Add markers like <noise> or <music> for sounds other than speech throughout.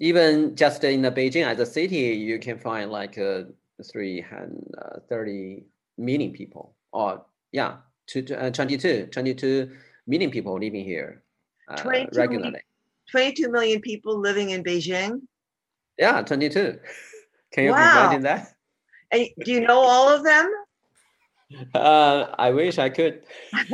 even just in the Beijing as a city, you can find like uh, 330 million people, or yeah, two, uh, 22, 22 million people living here uh, regularly. Million, 22 million people living in Beijing? Yeah, 22. <laughs> Can you wow. imagine that? And do you know all of them? <laughs> Uh, I wish I could. <laughs>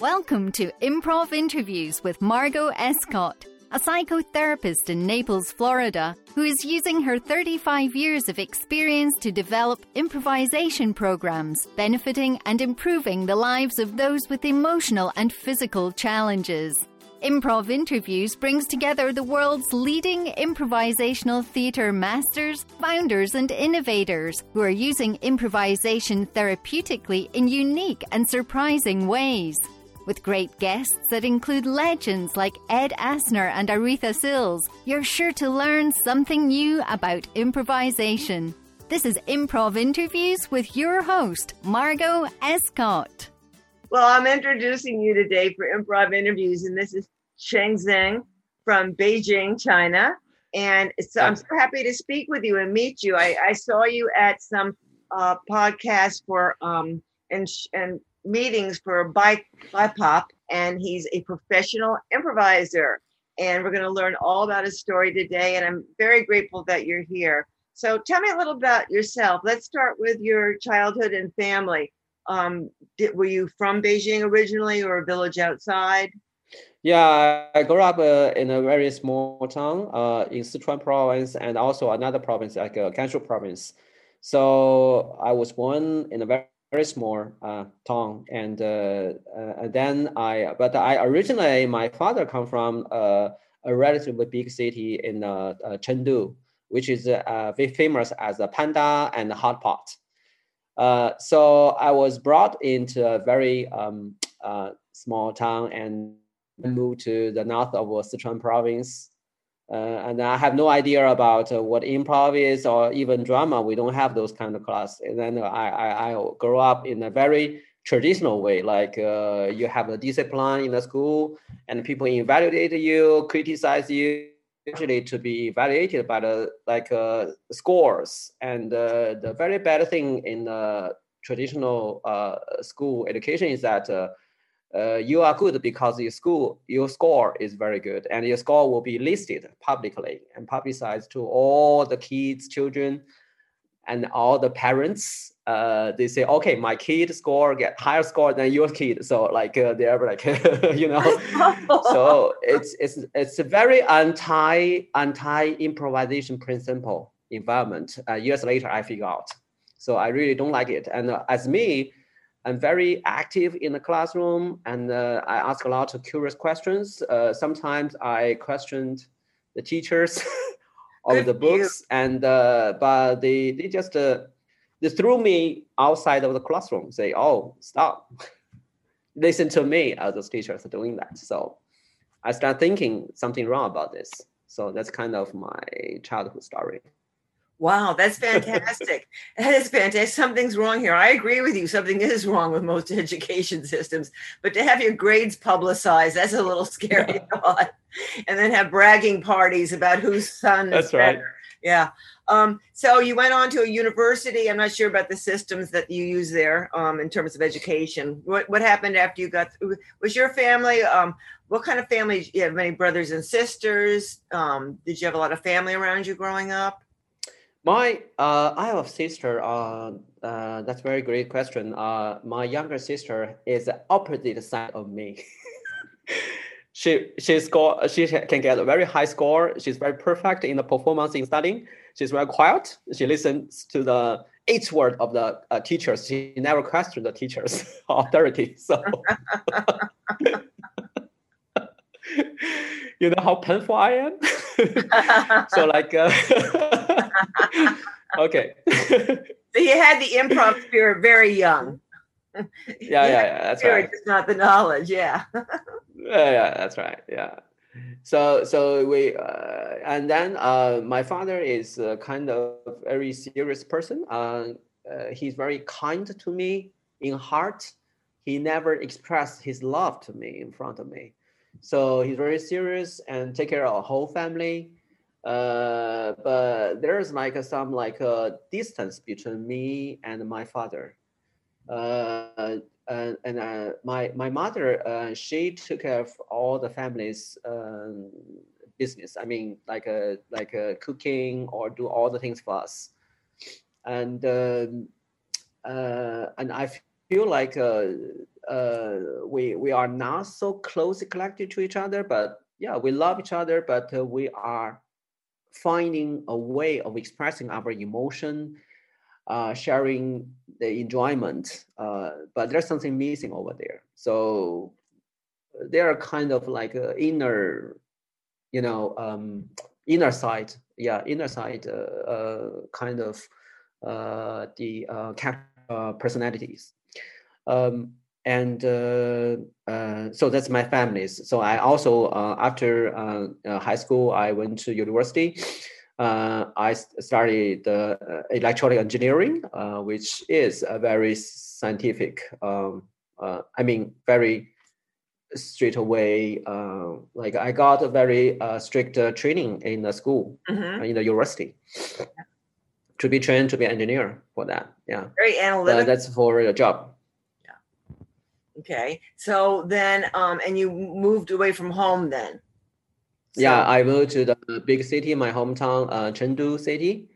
Welcome to Improv Interviews with Margot Escott, a psychotherapist in Naples, Florida, who is using her 35 years of experience to develop improvisation programs benefiting and improving the lives of those with emotional and physical challenges. Improv Interviews brings together the world's leading improvisational theatre masters, founders, and innovators who are using improvisation therapeutically in unique and surprising ways. With great guests that include legends like Ed Asner and Aretha Sills, you're sure to learn something new about improvisation. This is Improv Interviews with your host, Margot Escott. Well, I'm introducing you today for improv interviews, and this is Cheng Zeng from Beijing, China. And so I'm so happy to speak with you and meet you. I, I saw you at some uh, podcast for um, and and meetings for a Bike BIPOP, and he's a professional improviser. And we're going to learn all about his story today. And I'm very grateful that you're here. So tell me a little about yourself. Let's start with your childhood and family. Um, did, were you from Beijing originally or a village outside? Yeah, I grew up uh, in a very small town uh, in Sichuan province and also another province like uh, Gansu province. So I was born in a very, very small uh, town, and uh, uh, then I. But I originally my father come from uh, a relatively big city in Chengdu, which is very famous as a panda and hot pot. so I was brought into a very um, small town and moved to the north of Sichuan province. Uh, and I have no idea about uh, what improv is or even drama. We don't have those kind of class. And then I, I, I grew up in a very traditional way, like uh, you have a discipline in the school and people evaluate you, criticize you, usually to be evaluated by the like uh, scores. And uh, the very bad thing in the traditional uh, school education is that uh, you are good because your school your score is very good and your score will be listed publicly and publicized to all the kids children and all the parents. Uh, they say okay my kid score get higher score than your kid. So like uh, they're like <laughs> you know. So it's it's it's a very anti anti improvisation principle environment. Uh, years later i figure out. So i really don't like it. And uh, as me I'm very active in the classroom and uh, I ask a lot of curious questions. Uh, sometimes I questioned the teachers <laughs> of the books and uh, but they, they just uh, they threw me outside of the classroom say oh stop. <laughs> Listen to me as those teachers are doing that. So i start thinking something wrong about this. So that's kind of my childhood story Wow, that's fantastic. <laughs> that is fantastic. Something's wrong here. I agree with you. Something is wrong with most <laughs> education systems. But to have your grades publicized, that's a little scary yeah. <laughs> And then have bragging parties about whose son that's is right. better. Yeah. Um, so you went on to a university. I'm not sure about the systems that you use there um, in terms of education. What what happened after you got? Was your family? Um, what kind of family? You have many brothers and sisters. Um, did you have a lot of family around you growing up? My, uh, I have a sister. Uh, uh, that's very great question. Uh, my younger sister is the opposite side of me. <laughs> she she score she can get a very high score. She's very perfect in the performance in studying. She's very quiet. She listens to the each word of the uh, teachers. She never questions the teachers' <laughs> authority. So. <laughs> you know how painful I am. so like, uh, <laughs> okay. so you had the improv spirit very young. yeah, yeah, yeah, that's spirit, right. Just not the knowledge. Yeah. yeah, yeah, that's right. Yeah. So, so we, uh, and then uh, my father is kind of very serious person. Uh, uh, he's very kind to me in heart. He never expressed his love to me in front of me so he's very serious and take care of our whole family. Uh, but there's like some like a distance between me and my father. Uh, and, and uh, my my mother, uh, she took care of all the family's um, business. I mean, like a like a cooking or do all the things for us. And um, uh, and I feel like uh, uh, we we are not so closely connected to each other, but yeah, we love each other, but uh, we are finding a way of expressing our emotion, uh, sharing the enjoyment. Uh, but there's something missing over there. So they are kind of like inner, you know, um, inner side. Yeah, inner side uh, uh, kind of uh, the personalities. Um, and uh, uh, so that's my families. So I also uh, after uh, uh, high school I went to university. Uh, I studied electronic engineering, which is a very scientific. Um, I mean, very straight away. like I got a very strict training in the school, mm-hmm. in the university. To be trained to be an engineer for that, yeah. Very analytical. that's for a job Okay. So then, um, and you moved away from home then? So- yeah, I moved to the big city, my hometown, uh, Chengdu city.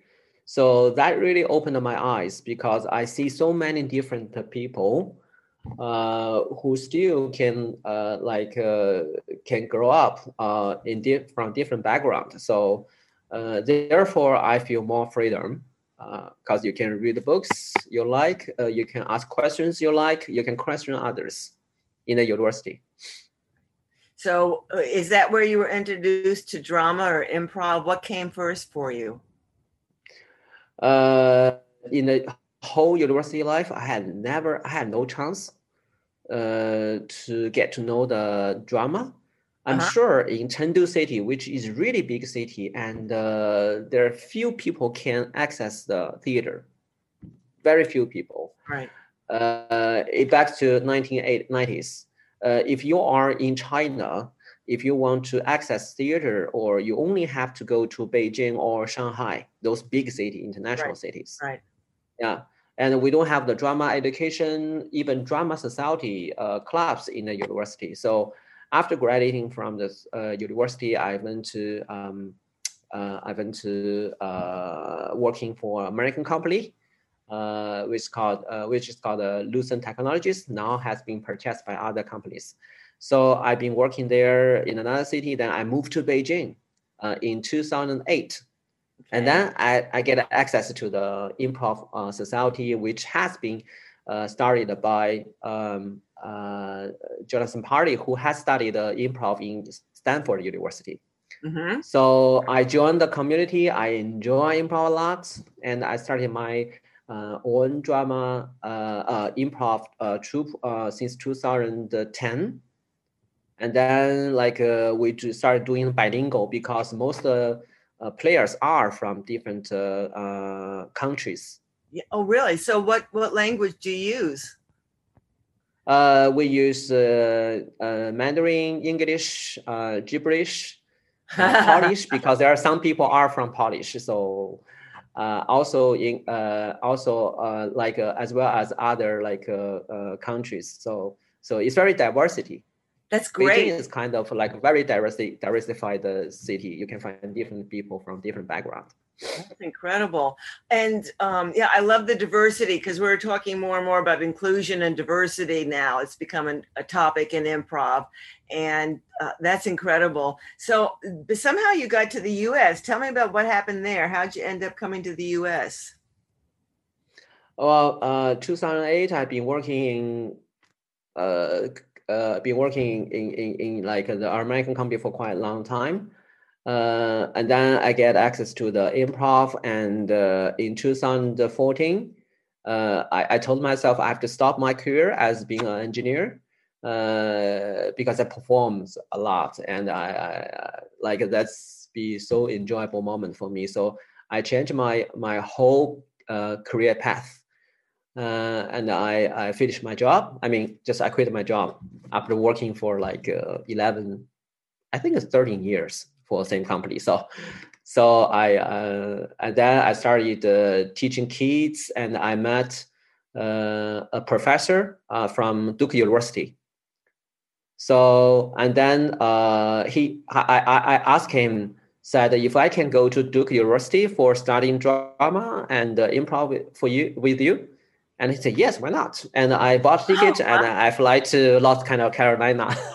So that really opened my eyes because I see so many different people uh, who still can uh, like uh, can grow up uh, in di- from different background. So uh, therefore, I feel more freedom because uh, you can read the books you like, uh, you can ask questions you like, you can question others in the university. So, uh, is that where you were introduced to drama or improv? What came first for you? Uh, in the whole university life, I had never, I had no chance uh, to get to know the drama I'm uh-huh. sure in Chengdu city, which is really big city, and uh, there are few people can access the theater. Very few people. Right. Uh, back to 1990s. Uh, if you are in China, if you want to access theater, or you only have to go to Beijing or Shanghai, those big city, international right. cities. Right. Yeah and we don't have the drama education, even drama society uh, clubs in the university. So after graduating from this uh, university, I went to um, uh, I went to uh, working for American company, uh, which called uh, which is called uh, Lucent Technologies. Now has been purchased by other companies. So I've been working there in another city. Then I moved to Beijing in 2008. Okay. And then I, I get access to the improv society, which has been started by um, uh, Jonathan Party, who has studied uh, improv in Stanford University. Mm-hmm. So I joined the community. I enjoy improv a lot, and I started my uh, own drama uh, uh, improv uh, troupe since 2010. And then, like, we started doing bilingual because most players are from different countries. Yeah. Oh, really? So, what what language do you use? Uh, we use uh, uh, Mandarin, English, uh, gibberish, <laughs> Polish because there are some people are from Polish. So uh, also in uh, also uh, like uh, as well as other like countries. So so it's very diversity. That's great. Beijing is kind of like very diversity diversified city. You can find different people from different backgrounds. That's incredible. And um, yeah, I love the diversity because we're talking more and more about inclusion and diversity now. It's becoming a topic in improv. And uh, that's incredible. So somehow you got to the US. Tell me about what happened there. How'd you end up coming to the US? Well, uh, 2008, I've been working in, uh, uh, been working in, in, in like the American company for quite a long time. Uh, and then I get access to the improv. And uh, in 2014, uh, I, I, told myself I have to stop my career as being an engineer uh, because I perform a lot, and I, I, like that's be so enjoyable moment for me. So I changed my my whole uh, career path. Uh, and I, I finished my job. I mean, just I quit my job after working for like 11, I think it's 13 years for the same company. So, so I uh, and then I started uh, teaching kids, and I met uh, a professor uh, from Duke University. So and then uh, he, I, I, I asked him said if I can go to Duke University for studying drama and uh, improv for you with you, and he said yes, why not? And I bought ticket oh, wow. and I fly to North Carolina. <laughs>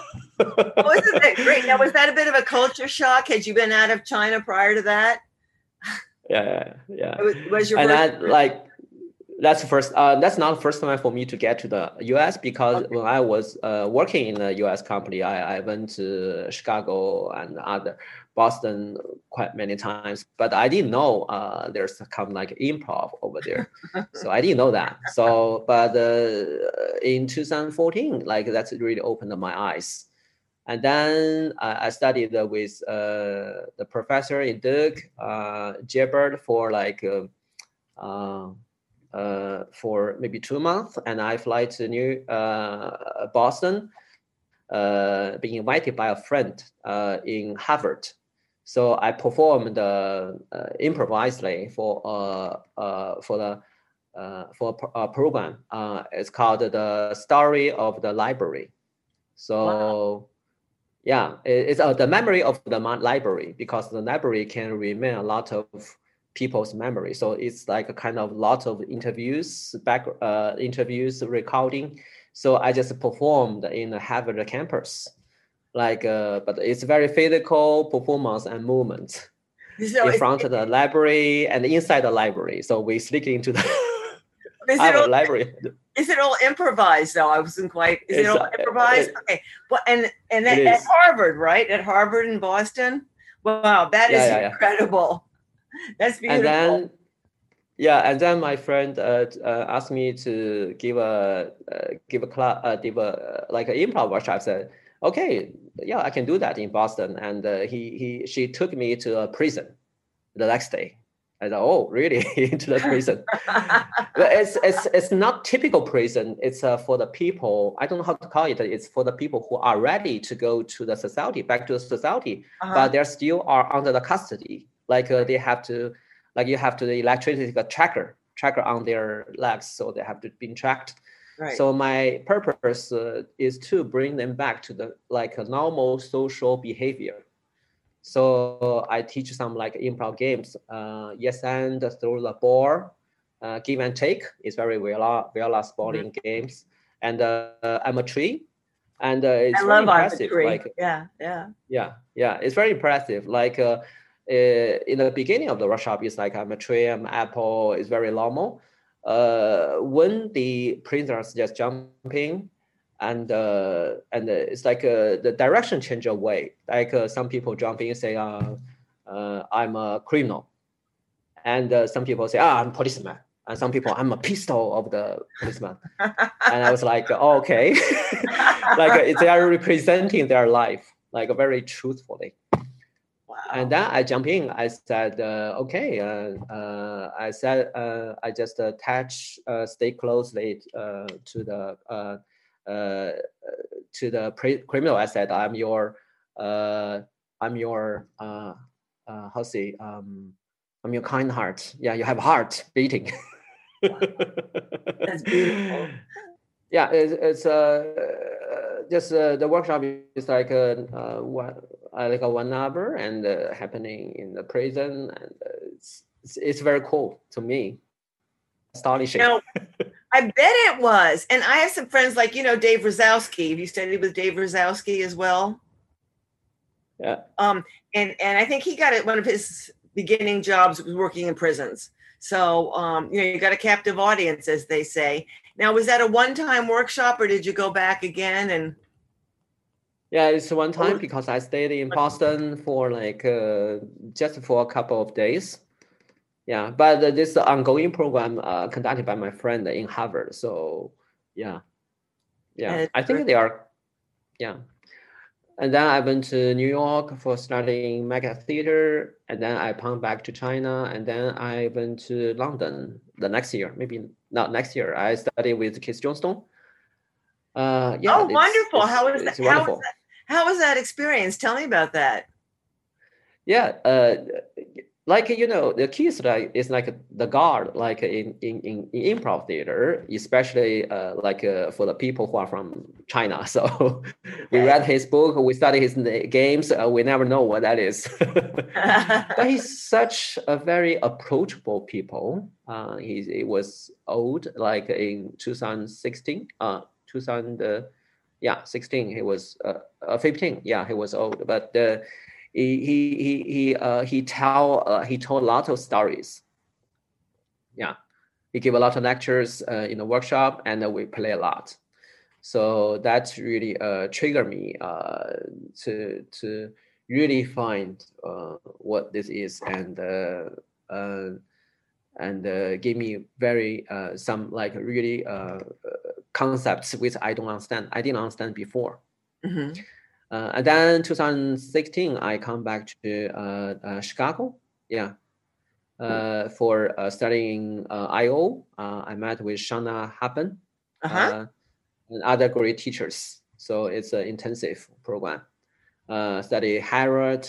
oh, isn't that great? Now, was that a bit of a culture shock? Had you been out of China prior to that? Yeah, yeah. Was, was, your and that like that's the first. Uh, that's not the first time for me to get to the U.S. because okay. when I was uh, working in a U.S. company, I, I went to Chicago and other Boston quite many times, but I didn't know uh, there's kind of like improv over there. <laughs> so I didn't know that. So, but uh, in 2014, like that's really opened my eyes. And then I, I studied with uh, the professor in Duke, uh, for like uh, uh, for maybe two months, and I fly to New Boston, being invited by a friend in Harvard so I performed uh, uh, improvisedly for uh, for the for a program. It's called the Story of the Library. So. Yeah, it's uh, the memory of the library because the library can remain a lot of people's memory. So it's like a kind of lot of interviews, back uh, interviews, recording. So I just performed in the Harvard campus. Like uh, but it's very physical performance and movement. So in front of the <laughs> library and inside the library. So we sneak into the all, <laughs> library is it all improvised though? I wasn't quite is it's, it all uh, improvised? uh, okay well and and at, at, harvard right? At harvard in boston? Wow that is yeah, yeah, incredible. Yeah. <laughs> that's beautiful and then yeah and then my friend uh, uh, asked me to give a uh, give a class uh, give a like an improv workshop. I said okay, yeah, I can do that in Boston. And uh, he, he, she took me to a prison the next day. I thought, oh, really? <laughs> into the prison? but it's, it's, it's not typical prison. It's uh, for the people, I don't know how to call it. It's for the people who are ready to go to the society, back to the society, uh-huh. but they still are under the custody. Like uh, they have to, like you have to the electricity tracker, tracker on their legs. So they have to be tracked Right. So my purpose uh, is to bring them back to the like a normal social behavior. So I teach some like improv games. Uh, yes and throw the ball, uh, give and take is very well well sporting mm-hmm. games. And uh, I'm a tree, and uh, it's I very impressive. Like yeah, yeah, yeah, yeah. It's very impressive. Like uh, uh, in the beginning of the workshop, it's like I'm a tree, I'm apple. It's very normal uh, when the prisoners just jumping and uh, and it's like uh, the direction change away. Like uh, some people jump in and say, uh, uh, "I'm a criminal," and uh, some people say, "Ah, I'm a policeman," and some people, "I'm a pistol of the policeman." <laughs> and I was like, oh, "Okay," <laughs> like they are representing their life like very truthfully. And then I jump in. I said, uh, okay. Uh, uh, I said, uh, I just attach, uh, stay closely uh, to the to the pre- criminal. I said, I'm your, I'm your, uh how say, um, I'm your kind heart. Yeah, you have heart beating. <laughs> That's beautiful. Yeah, it's, it's uh, just uh, the workshop is like a uh, one uh, like a one hour and uh, happening in the prison, and uh, it's, it's, it's very cool to me. Astonishing. Now, <laughs> I bet it was, and I have some friends like you know Dave Razowsky. Have you studied with Dave Razowsky as well? Yeah. Um, and and I think he got it. One of his beginning jobs was working in prisons. So um, you know, you got a captive audience, as they say. Now, was that a one-time workshop, or did you go back again and? Yeah, it's one time because I stayed in Boston for like uh, just for a couple of days. Yeah, but uh, this ongoing program uh, conducted by my friend in Harvard. So yeah, yeah, I think they are. Yeah, and then I went to New York for studying mega theater, and then I pumped back to China, and then I went to London the next year, maybe not next year. I studied with Keith Johnstone. Uh, yeah. Oh, wonderful! It's, was that? How is that? How was that experience? Tell me about that. Yeah, uh, like you know the key is like is like the guard like in in in, in improv theater especially uh, like uh, for the people who are from china. <laughs> So we read his book we study his games uh, we never know what that is. <laughs> But he's such a very approachable people. Uh he, he was old like in 2016 uh 2000 uh, yeah 16 he was uh, uh 15 yeah he was old. But uh he he he uh, he tell uh, he told a lot of stories. Yeah, he gave a lot of lectures uh, in the workshop, and we play a lot. So that really uh, triggered me uh, to to really find uh, what this is and uh, and uh, give me very uh, some like really uh, concepts which I don't understand. I didn't understand before. Mm-hmm. Uh, and then 2016, I come back to uh, uh, Chicago. Yeah. Uh, for uh, studying uh, IO, I met with Charna Halpern uh-huh. and other great teachers. So it's an intensive program. study Harvard,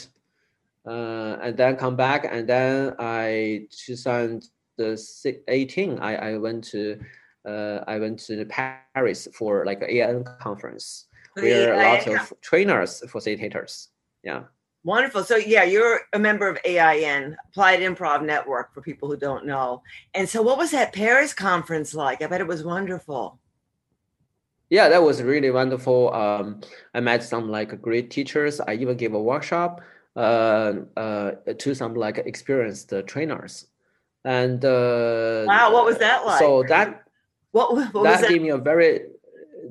and then come back, and then I 2018, I, I went to I went to Paris for like an AN conference we're a lot of trainers, facilitators. Yeah. Wonderful. So yeah, you're a member of AIN, Applied Improv Network, for people who don't know. And so, what was that Paris conference like? I bet it was wonderful. Yeah, that was really wonderful. Um, I met some like great teachers. I even gave a workshop uh, uh, to some like experienced trainers. And uh, wow, what was that like? So that what, what that, that gave me a very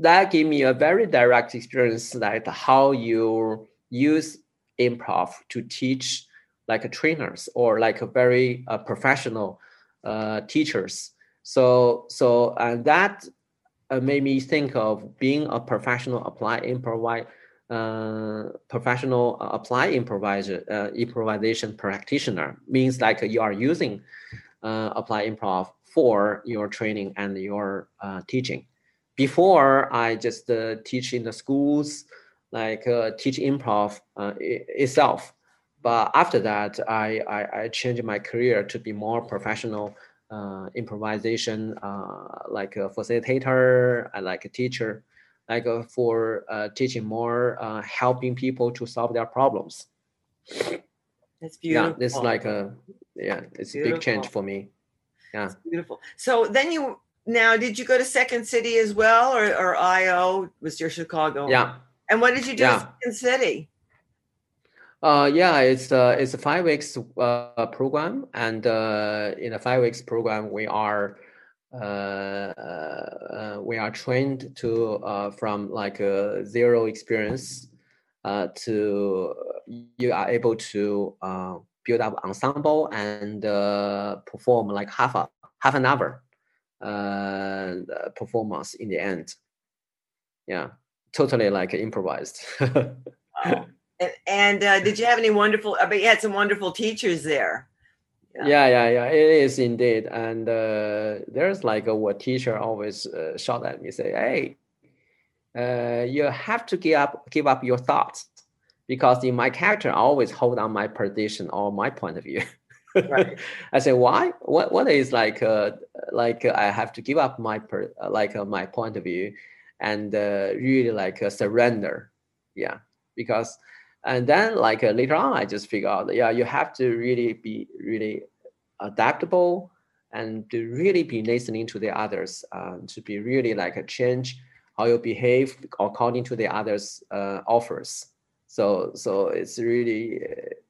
that gave me a very direct experience like how you use improv to teach like trainers or like very uh, professional uh, teachers. So so and that uh, made me think of being a professional apply improv uh, professional uh, apply improviser uh, improvisation practitioner. Means like you are using uh, apply improv for your training and your uh, teaching before I just uh, teach in the schools, like uh, teach improv uh, itself. But after that, I, I, I, changed my career to be more professional uh, improvisation, uh, like a facilitator, and like a teacher, like uh, for teaching more, helping people to solve their problems. That's beautiful. Yeah, it's like a yeah, it's beautiful. a big change for me. Yeah, beautiful. So then you now, did you go to Second City as well, or, or IO was your Chicago? Yeah. And what did you do yeah. Second City? Uh, yeah, it's uh, it's a five weeks uh, program, and uh, in a five weeks program, we are uh, uh, we are trained to uh, from like a zero experience uh, to you are able to uh, build up ensemble and uh, perform like half a half an hour uh, performance in the end. Yeah, totally like improvised. <laughs> wow. And, and uh, did you have any wonderful? I bet you had some wonderful teachers there. Yeah, yeah, yeah. yeah. It is indeed, and uh, there's like a what teacher always uh, shout at me, say, "Hey, uh, you have to give up, give up your thoughts." Because in my character, I always hold on my position or my point of view. <laughs> right. <laughs> I say, why? What what is like uh, like uh, I have to give up my per, uh, like uh, my point of view and uh, really like uh, surrender, yeah. Because and then like later on, I just figure out, yeah, you have to really be really adaptable and to really be listening to the others, to be really like a change how you behave according to the others' offers. So so it's really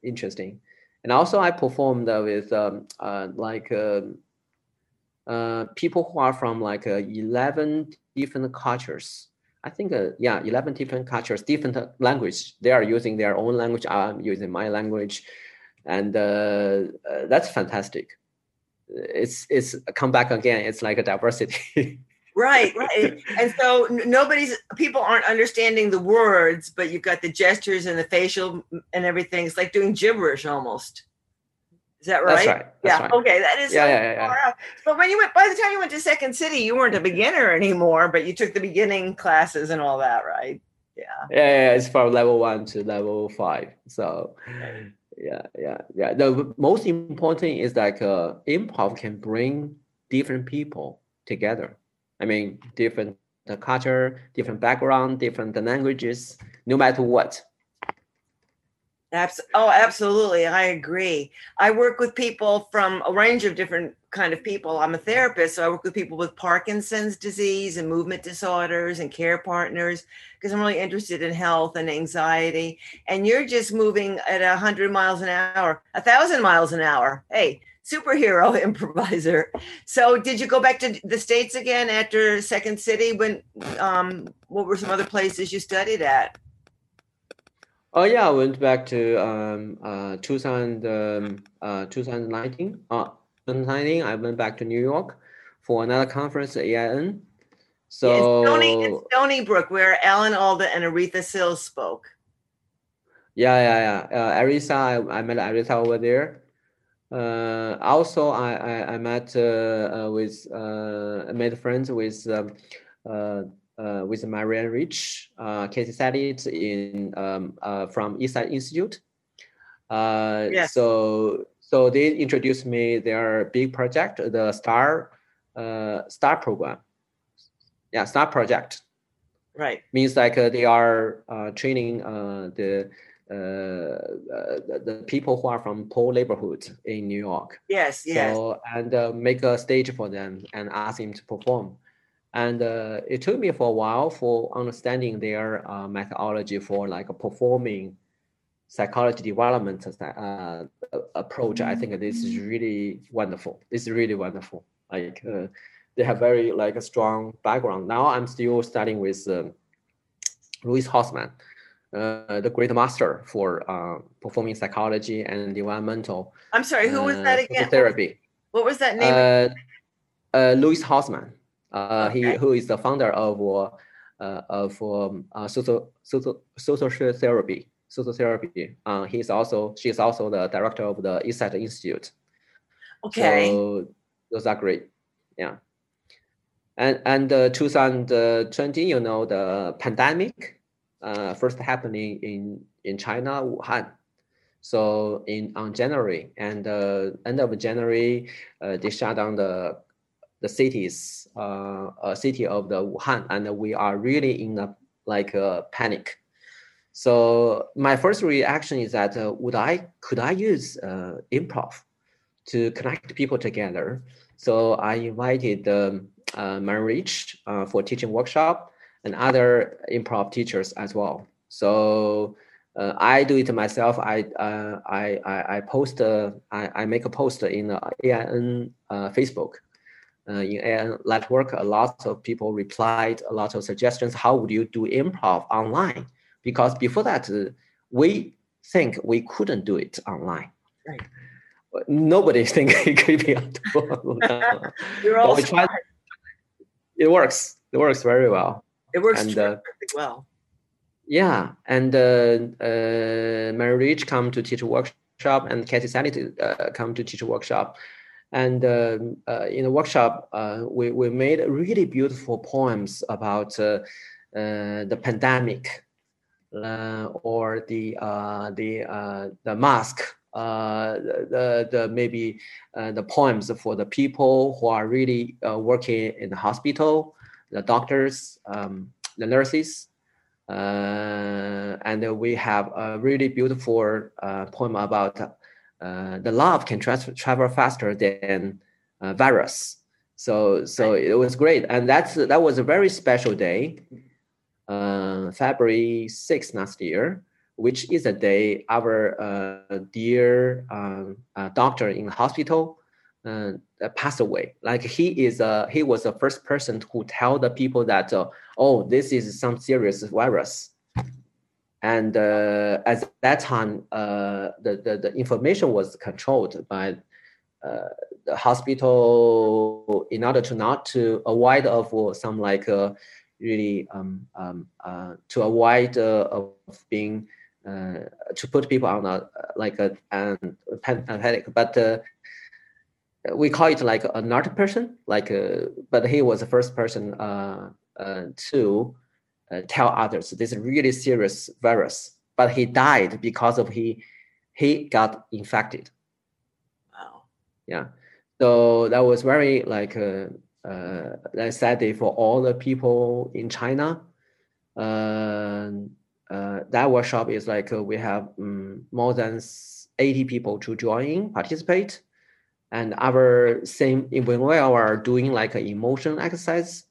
interesting and also I performed with um, uh, like uh, uh, people who are from like uh, 11 different cultures. I think, yeah, 11 different cultures, different language. They are using their own language. I'm using my language. And that's fantastic. It's, it's come back again. It's like a diversity. <laughs> right right and so nobody's people aren't understanding the words but you've got the gestures and the facial and everything it's like doing gibberish almost is that right? That's right. That's yeah. Right. Okay. That is yeah, yeah, yeah, yeah. But when you went, by the time you went to Second City, you weren't a beginner anymore, but you took the beginning classes and all that, right? Yeah. Yeah, yeah, it's from level one to level five. So, yeah, yeah, yeah. The most important is like uh, improv can bring different people together. I mean, different culture, different background, different languages, no matter what. Abs- oh, absolutely. I agree. I work with people from a range of different kind of people. I'm a therapist, so I work with people with Parkinson's disease and movement disorders and care partners because I'm really interested in health and anxiety. And you're just moving at a hundred miles an hour, a thousand miles an hour. Hey, superhero <laughs> improviser. So, did you go back to the states again after Second City? When um, what were some other places you studied at? Oh yeah, I went back to um, uh, 2000, um, uh, 2019. Uh, 2019, I went back to New York for another conference at AIN. So yeah, it's Stony, it's Stony Brook, where Alan Alda and Aretha Sills spoke. Yeah, yeah, yeah. Uh, Aretha, I, I met Aretha over there. Uh, also, I I, I met uh, uh, with uh, I made friends with um, uh, uh, with Marianne Rich, uh, Cathy Salit in um, uh, from Eastside Institute. Uh, Yes. So so they introduced me their big project, the Star uh, Star program. Yeah, Star project Right. means like uh, they are uh, training uh, the, the the people who are from poor neighborhoods in New York. Yes. Yes. So and uh, make a stage for them and ask them to perform. And uh, it took me for a while for understanding their uh, methodology for like a performing psychology development uh, approach. I think this is really wonderful. This is really wonderful. Like uh, they have very like a strong background. Now I'm still studying with um, Lois Holzman, uh, the great master for uh, performing psychology and developmental I'm sorry. Who was uh, that again? Therapy. What was that name? Uh, uh, Lois Holzman. Uh, Okay. He who is the founder of uh, uh, of um, uh, social social social therapy. Social therapy. Uh, he's also she's also the director of the Eastside Institute. okay. So those are great. Yeah. And and uh, 2020, you know, the pandemic uh, first happening in in China, Wuhan. So in on January and uh, end of January, uh, they shut down the the cities, uh, uh, city of the Wuhan, and we are really in a like a panic. So my first reaction is that uh, would I could I use uh, improv to connect people together? So I invited um, uh, Rich for teaching workshop and other improv teachers as well. So uh, I do it myself. I uh, I I, I post uh, I, I make a post in the AIN uh, Facebook. Uh, in AIN Network, a lot of people replied, a lot of suggestions. How would you do improv online? Because before that, uh, we think we couldn't do it online. Right. Nobody <laughs> think it could be online. <laughs> You're all we tried. It works. It works very well. It works and, uh, well. Yeah, and uh, uh, Mary Rich come to teach a workshop, and Cathy Salit uh, come to teach a workshop. And um, uh, in the workshop, uh, we we made really beautiful poems about uh, uh, the pandemic, or the uh, the uh, the mask, uh, the the maybe uh, the poems for the people who are really uh, working in the hospital, the doctors, um, the nurses, uh, and we have a really beautiful uh, poem about uh, the love can tra- travel faster than uh, virus. So so it was great, and that's that was a very special day, uh, February 6th last year, which is a day our uh, dear um, uh, doctor in the hospital uh, uh, passed away. Like he is uh, he was the first person who tell the people that uh, oh this is some serious virus. And uh, at that time, uh, the, the the information was controlled by uh, the hospital in order to not to avoid of some like uh, really um, um, uh, to avoid uh, of being uh, to put people on a like a, an panic, but uh, we call it like another person, like uh, but he was the first person uh, uh, to uh, tell others this is really serious virus, but he died because of he he got infected. Wow. Yeah, so that was very like uh, uh, sad day for all the people in China. Uh, uh, that workshop is like uh, we have um, more than 80 people to join, participate. And our same, when we are doing like an emotion exercise,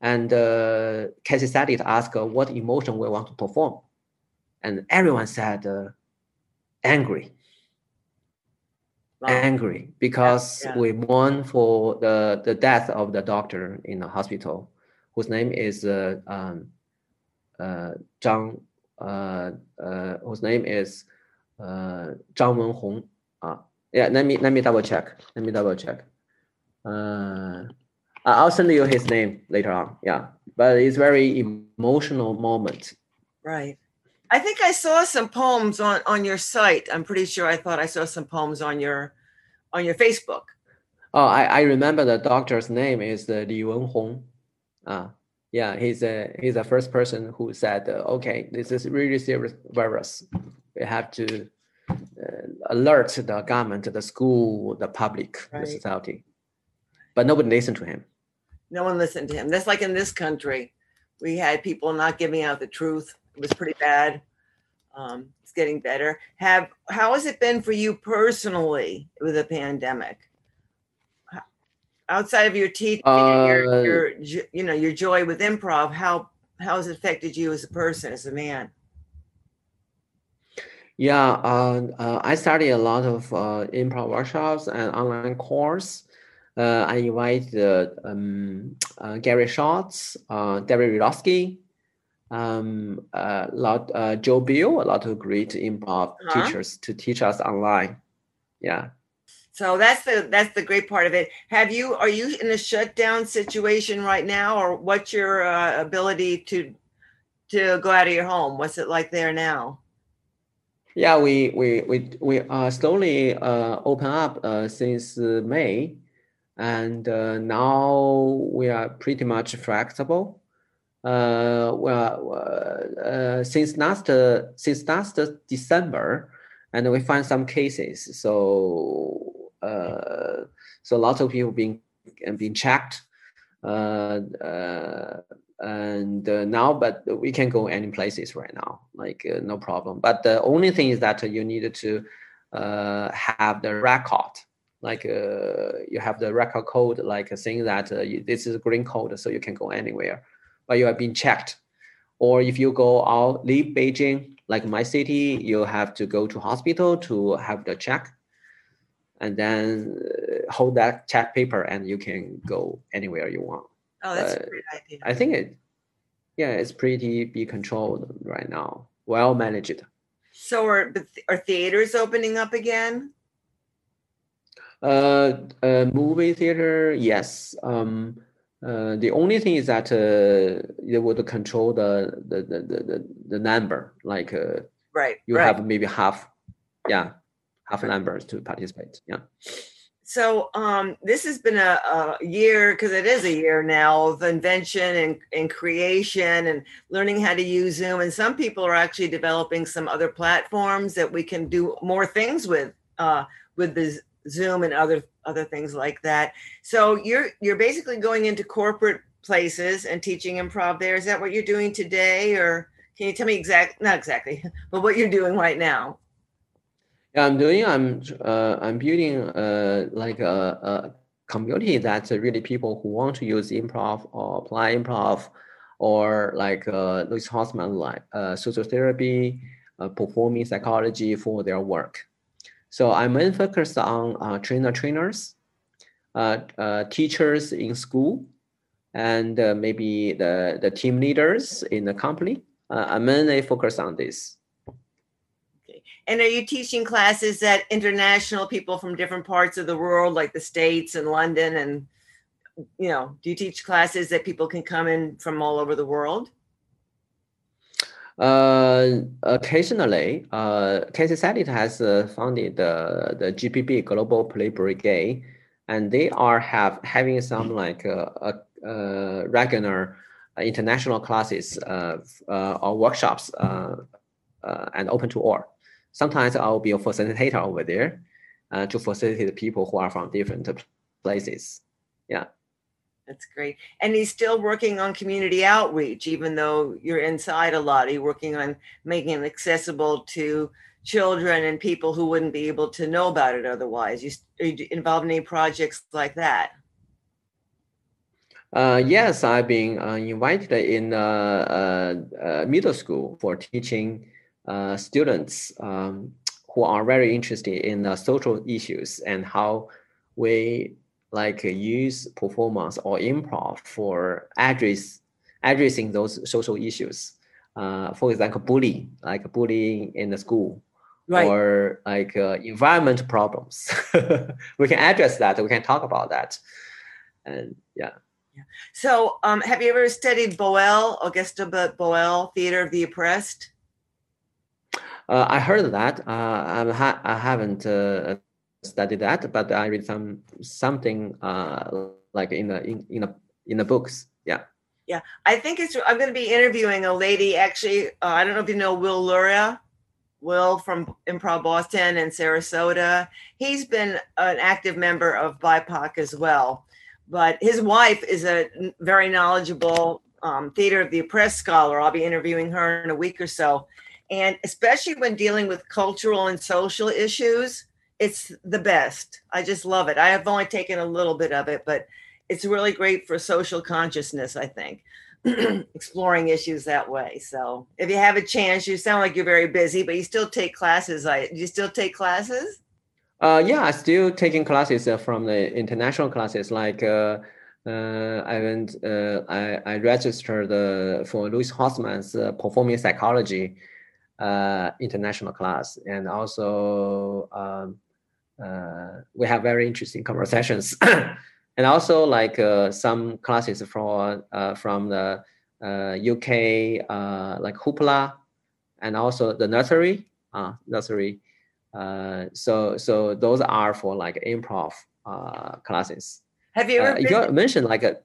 and uh, Cathy said it, ask uh, what emotion we want to perform. And everyone said uh, angry. Wow. Angry because yeah, yeah. we mourn for the, the death of the doctor in the hospital, whose name is uh, um, uh, Zhang, uh, uh, whose name is uh, Zhang Wenhong. Yeah, let me let me double check. Let me double check. Uh, I'll send you his name later on. Yeah, but it's very emotional moment. Right. I think I saw some poems on on your site. I'm pretty sure I thought I saw some poems on your on your Facebook. Oh, I, I remember the doctor's name is uh, Li Wenhong. Uh, yeah, he's a he's the first person who said, uh, okay, this is really serious virus. We have to uh, alert the government, the school, the public, right. the society. But nobody listened to him. No one listened to him. That's like in this country. We had people not giving out the truth. It was pretty bad. Um, it's getting better. Have how has it been for you personally with the pandemic? Outside of your teaching, uh, your, your you know your joy with improv, how how has it affected you as a person, as a man? Yeah, uh, uh, I studied a lot of uh, improv workshops and online course. Uh, I invite um, uh, Gary Schwartz, uh, David Razowsky, um, a lot, Joe Bill, a lot of great improv -huh. teachers to teach us online. Yeah. So that's the that's the great part of it. Have you are you in a shutdown situation right now, or what's your uh, ability to to go out of your home? What's it like there now? Yeah, we we we we uh, slowly uh, open up uh, since May, and uh, now we are pretty much flexible. Uh, well, uh, since last since last December, and we find some cases. So so lots of people being being checked, and now, but we can go any places right now, like no problem. But the only thing is that you need to have the record like uh, you have the record code, like saying that uh, this is a green code, so you can go anywhere, but you have been checked. Or if you go out, leave Beijing, like my city, you have to go to hospital to have the check and then uh, hold that chat paper and you can go anywhere you want. Oh, that's uh, a great idea. I think it, yeah, it's pretty be controlled right now, well managed. So are are theaters opening up again? Uh, uh movie theater, yes. Um, uh, the only thing is that uh, they would control the the the the, the number, like uh, right. You right. have maybe half, yeah, half numbers to participate. Yeah. So um, this has been a, a year because it is a year now of invention and, and creation and learning how to use Zoom. And some people are actually developing some other platforms that we can do more things with uh, with the Zoom and other other things like that. So you're you're basically going into corporate places and teaching improv there. Is that what you're doing today, or can you tell me exact not exactly, <laughs> but what you're doing right now? Yeah, I'm doing. I'm uh, I'm building uh, like a, a community that's really people who want to use improv or apply improv, or like uh, Lois Holzman like uh, social therapy, uh, performing psychology for their work. So I'm mainly focused on uh, trainer trainers, uh, uh, teachers in school, and uh, maybe the the team leaders in the company. I'm mainly focused on this. And are you teaching classes that international people from different parts of the world, like the States and London? And, you know, do you teach classes that people can come in from all over the world? Uh, occasionally, uh, Cathy Salit has uh, founded the, the GPB Global Play Brigade, and they are have having some like uh, a, a, a regular international classes or workshops and open to all. Sometimes I'll be a facilitator over there uh, to facilitate people who are from different places. Yeah. That's great. And he's still working on community outreach, even though you're inside a lot. He's working on making it accessible to children and people who wouldn't be able to know about it otherwise. You, are you involved in any projects like that? Uh, yes, I've been uh, invited in uh, uh, uh middle school for teaching uh, students um, who are very interested in the social issues and how we like use performance or improv for address addressing those social issues. Uh, for example, bullying, like bullying in the school, right. or like uh, environment problems. <laughs> we can address that. We can talk about that, and yeah. So, um, have you ever studied Boal, Augusto Boal, Theater of the Oppressed? Uh, I heard that. Uh, I, ha- I haven't uh, studied that, but I read some something uh, like in the in in the in the books. Yeah. Yeah, I think it's. I'm going to be interviewing a lady. Actually, uh, I don't know if you know Will Luria. Will from Improv Boston and Sarasota. He's been an active member of BIPOC as well, but his wife is a very knowledgeable um, theater of the oppressed scholar. I'll be interviewing her in a week or so, and especially when dealing with cultural and social issues, it's the best. I just love it. I have only taken a little bit of it, but it's really great for social consciousness, I think, <clears throat> exploring issues that way. So if you have a chance, you sound like you're very busy, but you still take classes. I you still take classes? Uh, yeah, I still taking classes uh, from the international classes. Like uh, uh, I went, uh, I, I registered uh, for Lois uh, performing psychology uh, international class, and also um, uh, we have very interesting conversations. <coughs> And also like uh, some classes from uh, from the UK uh, uh, like Hoopla and also the nursery nursery. So so those are for like improv classes. Have you ever you mentioned like a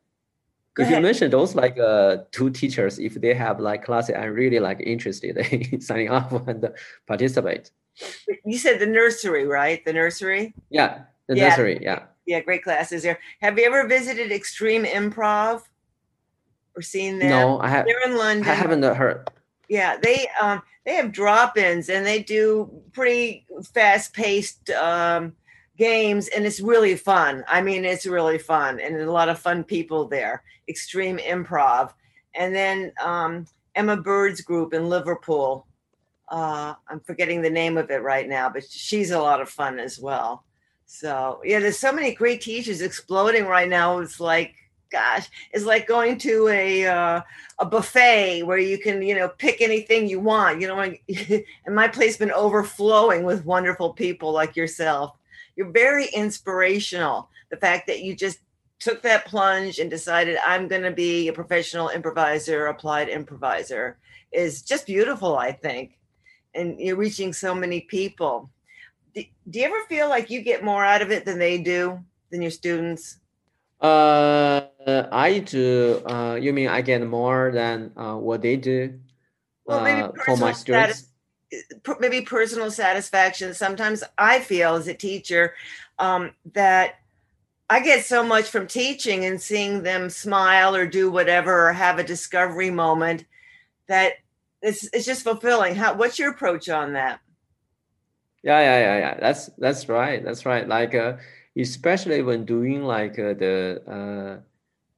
If you mention those like uh, two teachers, if they have like classes, I'm really like interested in <laughs> signing up <laughs> and participate. You said the nursery, right? The nursery. Yeah, the yeah. nursery. Yeah. Yeah, great classes there. Have you ever visited Extreme Improv or seen them? No, I have. They're in London. I haven't heard. Yeah, they um they have drop-ins and they do pretty fast-paced um games and it's really fun. I mean, it's really fun and a lot of fun people there. Extreme Improv, and then um, Emma Bird's group in Liverpool uh, I'm forgetting the name of it right now, but she's a lot of fun as well. So yeah, there's so many great teachers exploding right now. It's like, gosh, it's like going to a uh, a buffet where you can you know pick anything you want. You know, <laughs> and my place been overflowing with wonderful people like yourself. You're very inspirational. The fact that you just took that plunge and decided I'm going to be a professional improviser, applied improviser is just beautiful. I think and you're reaching so many people. Do, do you ever feel like you get more out of it than they do, than your students? Uh, I do. Uh, you mean I get more than uh, what they do? Well, maybe uh, for my students. Maybe personal satisfaction. Sometimes I feel as a teacher um, that I get so much from teaching and seeing them smile or do whatever or have a discovery moment that it's it's just fulfilling. How what's your approach on that? Yeah, yeah, yeah, yeah. That's that's right. That's right. Like uh, especially when doing like uh, the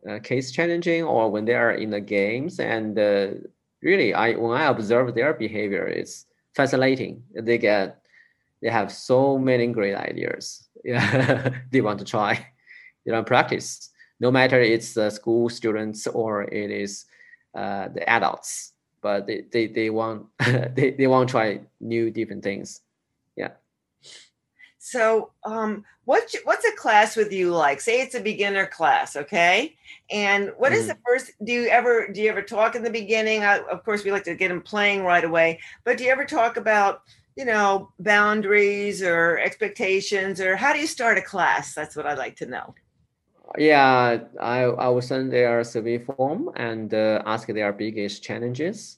uh, uh, case challenging or when they are in the games and uh, really I when I observe their behavior, it's fascinating. They get they have so many great ideas. <laughs> Yeah, they want to try, you know, practice. No matter it's the school students or it is uh, the adults but they they, they want <laughs> they, they want to try new different things so um what's what's a class with you like? Say it's a beginner class okay? And what is mm-hmm. the first do you ever do you ever talk in the beginning? I, of course we like to get them playing right away but do you ever talk about you know boundaries or expectations or how do you start a class? That's what i'd like to know. Yeah, I I will send their survey form and uh, ask their biggest challenges.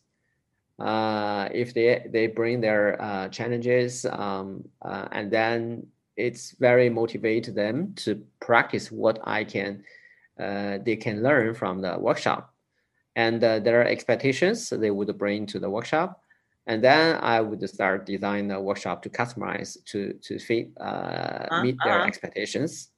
Uh, if they they bring their uh, challenges, um, uh, and then it's very motivate them to practice what I can uh, they can learn from the workshop, and uh, their expectations they would bring to the workshop and then I would start design the workshop to customize to to fit uh, uh-huh. meet their uh-huh. expectations.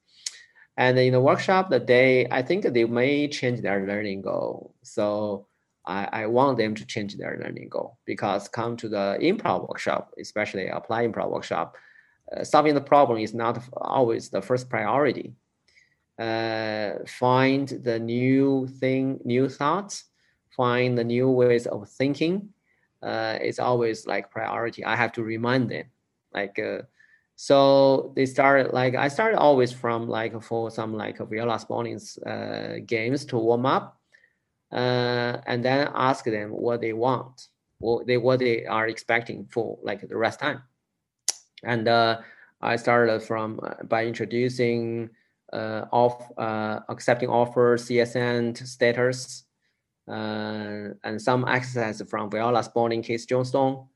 And in the workshop, the day I think they may change their learning goal. So I, I want them to change their learning goal because come to the improv workshop, especially apply improv workshop, uh, solving the problem is not always the first priority. Uh, find the new thing, new thoughts, find the new ways of thinking, uh, it's always like priority. I have to remind them, like, uh, so they started like I started always from like for some like Viola Spolin's uh, games to warm up, uh, and then ask them what they want, what they what they are expecting for like the rest time, and uh, I started from uh, by introducing uh, off uh, accepting offers, CSN status, uh, and some exercise from Viola Spolin Keith Johnstone.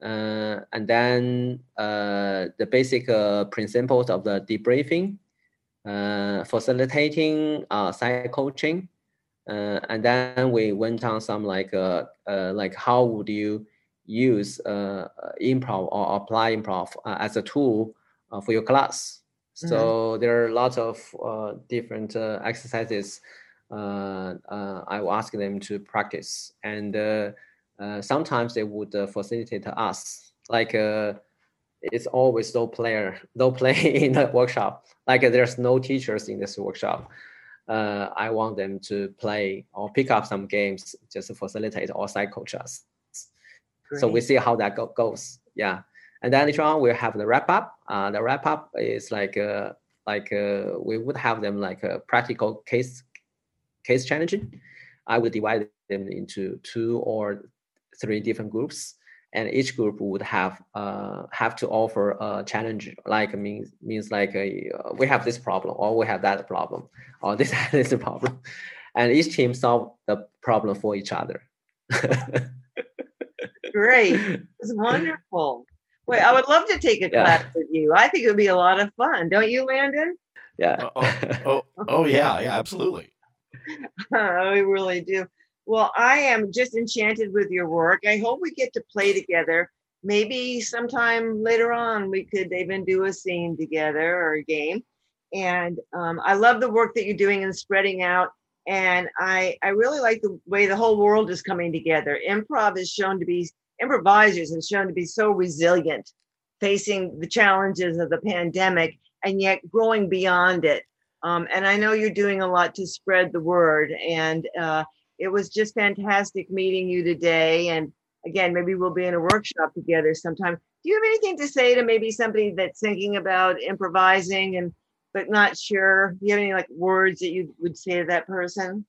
And then the basic principles of the debriefing, facilitating side coaching, and then we went on some like like how would you use improv or apply improv as a tool for your class. So mm-hmm. there are lots of uh, different uh, exercises uh, uh, I will ask them to practice. And uh, sometimes they would facilitate us. Like it's always no player, no <laughs> play in the workshop. Like there's no teachers in this workshop. Uh, I want them to play or pick up some games just to facilitate or side coach us. Great. So we see how that go- goes. Yeah, and then later on we'll have the wrap up. Uh, the wrap up is like uh, like uh, we would have them like a practical case case challenging, I would divide them into two or three different groups, and each group would have uh, have to offer a challenge. Like means means like a, uh, we have this problem, or we have that problem, or <laughs> this this problem, and each team solve the problem for each other. <laughs> Great, it's wonderful. Wait, I would love to take a yeah. class with you. I think it would be a lot of fun, don't you, Landon? Yeah. oh, oh, oh, yeah, yeah, absolutely. <laughs> I really do. Well, I am just enchanted with your work. I hope we get to play together. Maybe sometime later on we could even do a scene together or a game. And um, I love the work that you're doing and spreading out. And I, I really like the way the whole world is coming together. Improv is shown to be, improvisers have shown to be so resilient, facing the challenges of the pandemic and yet growing beyond it. Um, and I know you're doing a lot to spread the word. And uh, it was just fantastic meeting you today. And again, maybe we'll be in a workshop together sometime. Do you have anything to say to maybe somebody that's thinking about improvising and but not sure? Do you have any like words that you would say to that person?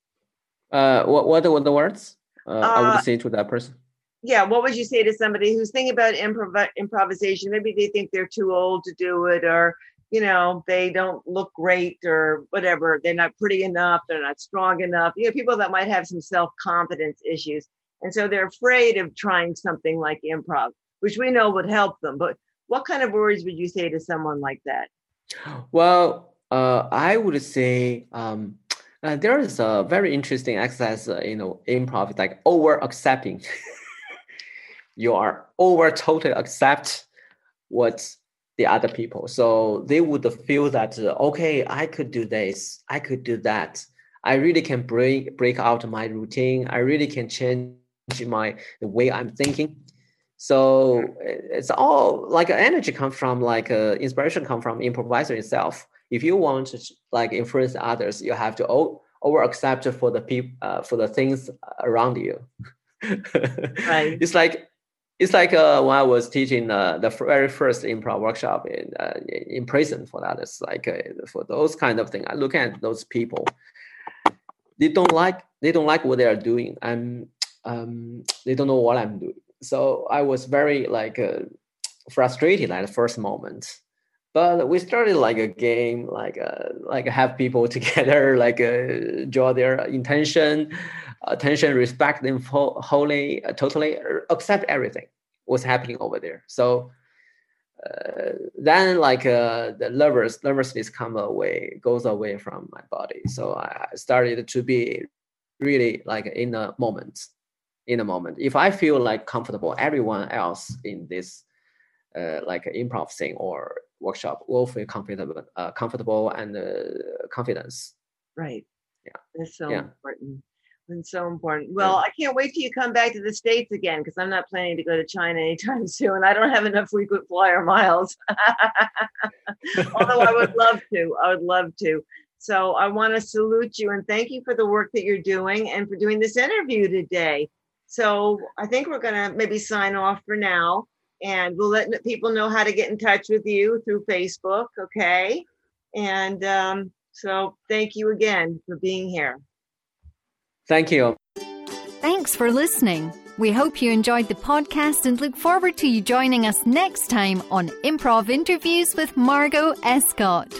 Uh, what what were the words uh, uh, I would uh, say to that person? Yeah, what would you say to somebody who's thinking about improv- improvisation? Maybe they think they're too old to do it, or you know, they don't look great or whatever. They're not pretty enough. They're not strong enough. You know, people that might have some self confidence issues. And so they're afraid of trying something like improv, which we know would help them. But what kind of words would you say to someone like that? Well, uh, I would say um, uh, there is a very interesting exercise, uh, you know, improv, like over accepting. <laughs> you are over totally accept what's the other people. So they would feel that okay, I could do this, I could do that. I really can break break out my routine. I really can change my the way I'm thinking. So it's all like energy comes from like uh, inspiration comes from improviser itself. If you want to like influence others, you have to over accept for the people uh, for the things around you. <laughs> right. It's like it's like uh, when I was teaching uh, the very first improv workshop in uh, in prison for that. It's like uh, for those kind of thing. I look at those people. They don't like they don't like what they are doing. I'm <tsk> um, they don't know what I'm doing. So I was very like uh, frustrated at the first moment. but we started like a game, like uh, like have people <laughs> together, like draw their intention, attention, respect them wholly, totally, accept everything what's happening over there. So uh, then like uh, the nervous nervousness come away, goes away from my body. So I started to be really like in a moment, in a moment. If I feel like comfortable, everyone else in this uh, like improv thing or workshop will feel comfortable, uh, comfortable and uh, confidence. Right. Yeah. That's so Yeah. important. And so important. Well, I can't wait till you come back to the States again because I'm not planning to go to China anytime <laughs> soon. I don't have enough frequent flyer miles. <laughs> Although I would love to. I would love to. So I want to salute you and thank you for the work that you're doing and for doing this interview today. So I think we're going to maybe sign off for now and we'll let people know how to get in touch with you through Facebook. Okay. And um, so thank you again for being here. Thank you. Thanks for listening. We hope you enjoyed the podcast and look forward to you joining us next time on Improv Interviews with Margot Escott.